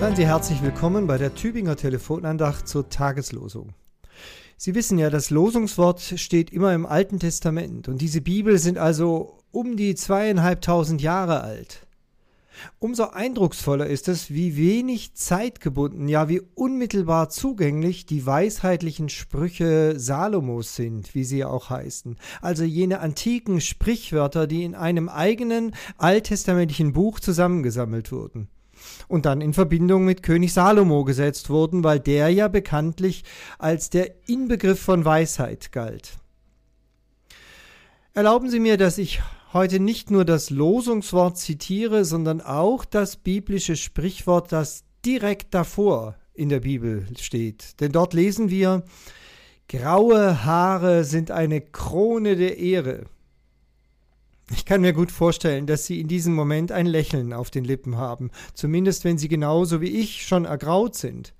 Seien Sie herzlich willkommen bei der Tübinger Telefonandacht zur Tageslosung. Sie wissen ja, das Losungswort steht immer im Alten Testament und diese Bibel sind also um die zweieinhalbtausend Jahre alt. Umso eindrucksvoller ist es, wie wenig zeitgebunden, ja wie unmittelbar zugänglich die weisheitlichen Sprüche Salomos sind, wie sie auch heißen, also jene antiken Sprichwörter, die in einem eigenen alttestamentlichen Buch zusammengesammelt wurden und dann in Verbindung mit König Salomo gesetzt wurden, weil der ja bekanntlich als der Inbegriff von Weisheit galt. Erlauben Sie mir, dass ich heute nicht nur das Losungswort zitiere, sondern auch das biblische Sprichwort, das direkt davor in der Bibel steht. Denn dort lesen wir, Graue Haare sind eine Krone der Ehre. Ich kann mir gut vorstellen, dass Sie in diesem Moment ein Lächeln auf den Lippen haben, zumindest wenn Sie genauso wie ich schon ergraut sind.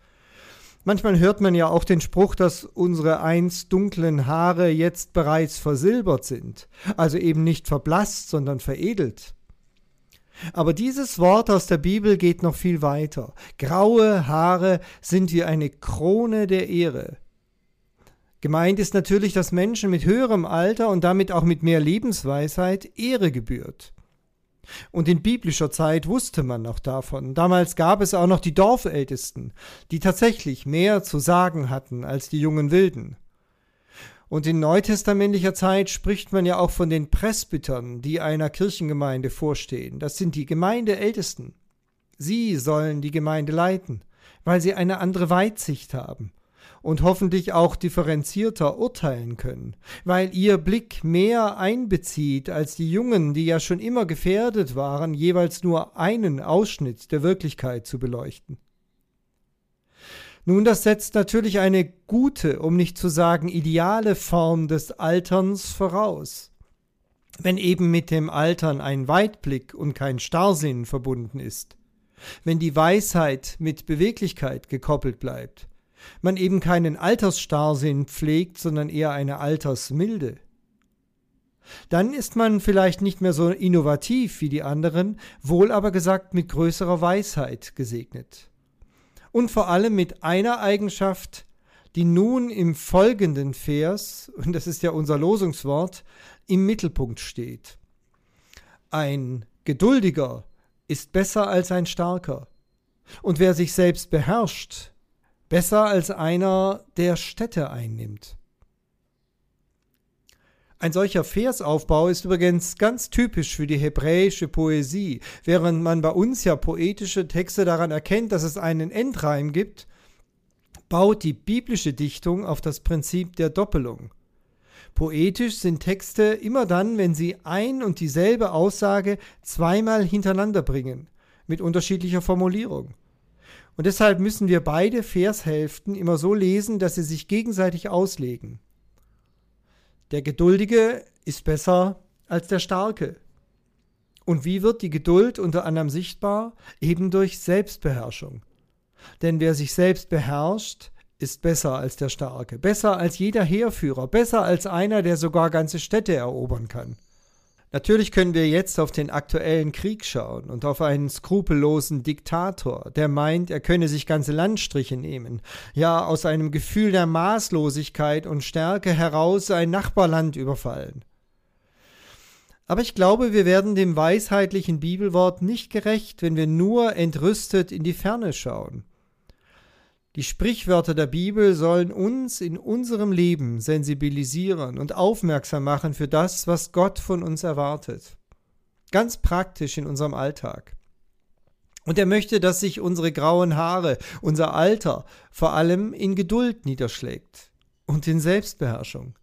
Manchmal hört man ja auch den Spruch, dass unsere einst dunklen Haare jetzt bereits versilbert sind, also eben nicht verblasst, sondern veredelt. Aber dieses Wort aus der Bibel geht noch viel weiter. Graue Haare sind wie eine Krone der Ehre. Gemeint ist natürlich, dass Menschen mit höherem Alter und damit auch mit mehr Lebensweisheit Ehre gebührt. Und in biblischer Zeit wusste man noch davon. Damals gab es auch noch die Dorfältesten, die tatsächlich mehr zu sagen hatten als die jungen Wilden. Und in neutestamentlicher Zeit spricht man ja auch von den Presbytern, die einer Kirchengemeinde vorstehen. Das sind die Gemeindeältesten. Sie sollen die Gemeinde leiten, weil sie eine andere Weitsicht haben und hoffentlich auch differenzierter urteilen können, weil ihr Blick mehr einbezieht als die Jungen, die ja schon immer gefährdet waren, jeweils nur einen Ausschnitt der Wirklichkeit zu beleuchten. Nun, das setzt natürlich eine gute, um nicht zu sagen ideale Form des Alterns voraus. Wenn eben mit dem Altern ein Weitblick und kein Starrsinn verbunden ist, wenn die Weisheit mit Beweglichkeit gekoppelt bleibt, man eben keinen Altersstarrsinn pflegt, sondern eher eine Altersmilde. Dann ist man vielleicht nicht mehr so innovativ wie die anderen, wohl aber gesagt mit größerer Weisheit gesegnet. Und vor allem mit einer Eigenschaft, die nun im folgenden Vers, und das ist ja unser Losungswort, im Mittelpunkt steht. Ein Geduldiger ist besser als ein Starker. Und wer sich selbst beherrscht, besser als einer, der Städte einnimmt. Ein solcher Versaufbau ist übrigens ganz typisch für die hebräische Poesie. Während man bei uns ja poetische Texte daran erkennt, dass es einen Endreim gibt, baut die biblische Dichtung auf das Prinzip der Doppelung. Poetisch sind Texte immer dann, wenn sie ein und dieselbe Aussage zweimal hintereinander bringen, mit unterschiedlicher Formulierung. Und deshalb müssen wir beide Vershälften immer so lesen, dass sie sich gegenseitig auslegen. Der Geduldige ist besser als der Starke. Und wie wird die Geduld unter anderem sichtbar? Eben durch Selbstbeherrschung. Denn wer sich selbst beherrscht, ist besser als der Starke, besser als jeder Heerführer, besser als einer, der sogar ganze Städte erobern kann. Natürlich können wir jetzt auf den aktuellen Krieg schauen und auf einen skrupellosen Diktator, der meint, er könne sich ganze Landstriche nehmen, ja aus einem Gefühl der Maßlosigkeit und Stärke heraus ein Nachbarland überfallen. Aber ich glaube, wir werden dem weisheitlichen Bibelwort nicht gerecht, wenn wir nur entrüstet in die Ferne schauen. Die Sprichwörter der Bibel sollen uns in unserem Leben sensibilisieren und aufmerksam machen für das, was Gott von uns erwartet. Ganz praktisch in unserem Alltag. Und er möchte, dass sich unsere grauen Haare, unser Alter vor allem in Geduld niederschlägt und in Selbstbeherrschung,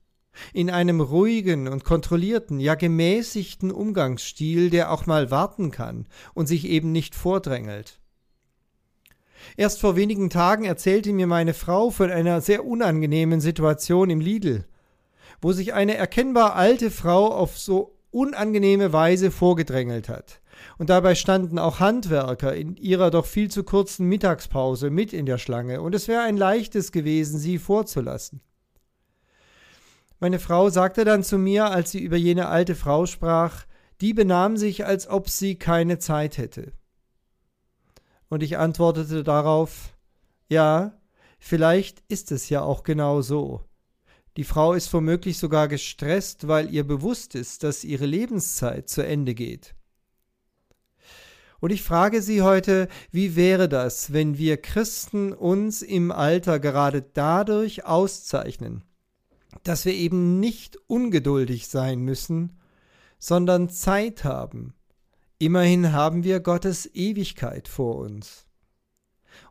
in einem ruhigen und kontrollierten, ja gemäßigten Umgangsstil, der auch mal warten kann und sich eben nicht vordrängelt. Erst vor wenigen Tagen erzählte mir meine Frau von einer sehr unangenehmen Situation im Lidl, wo sich eine erkennbar alte Frau auf so unangenehme Weise vorgedrängelt hat. Und dabei standen auch Handwerker in ihrer doch viel zu kurzen Mittagspause mit in der Schlange, und es wäre ein leichtes gewesen, sie vorzulassen. Meine Frau sagte dann zu mir, als sie über jene alte Frau sprach, die benahm sich, als ob sie keine Zeit hätte. Und ich antwortete darauf, ja, vielleicht ist es ja auch genau so. Die Frau ist womöglich sogar gestresst, weil ihr bewusst ist, dass ihre Lebenszeit zu Ende geht. Und ich frage Sie heute, wie wäre das, wenn wir Christen uns im Alter gerade dadurch auszeichnen, dass wir eben nicht ungeduldig sein müssen, sondern Zeit haben. Immerhin haben wir Gottes Ewigkeit vor uns.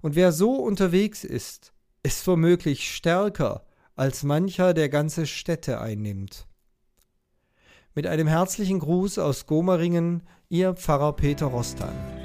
Und wer so unterwegs ist, ist womöglich stärker als mancher, der ganze Städte einnimmt. Mit einem herzlichen Gruß aus Gomeringen, Ihr Pfarrer Peter Rostan.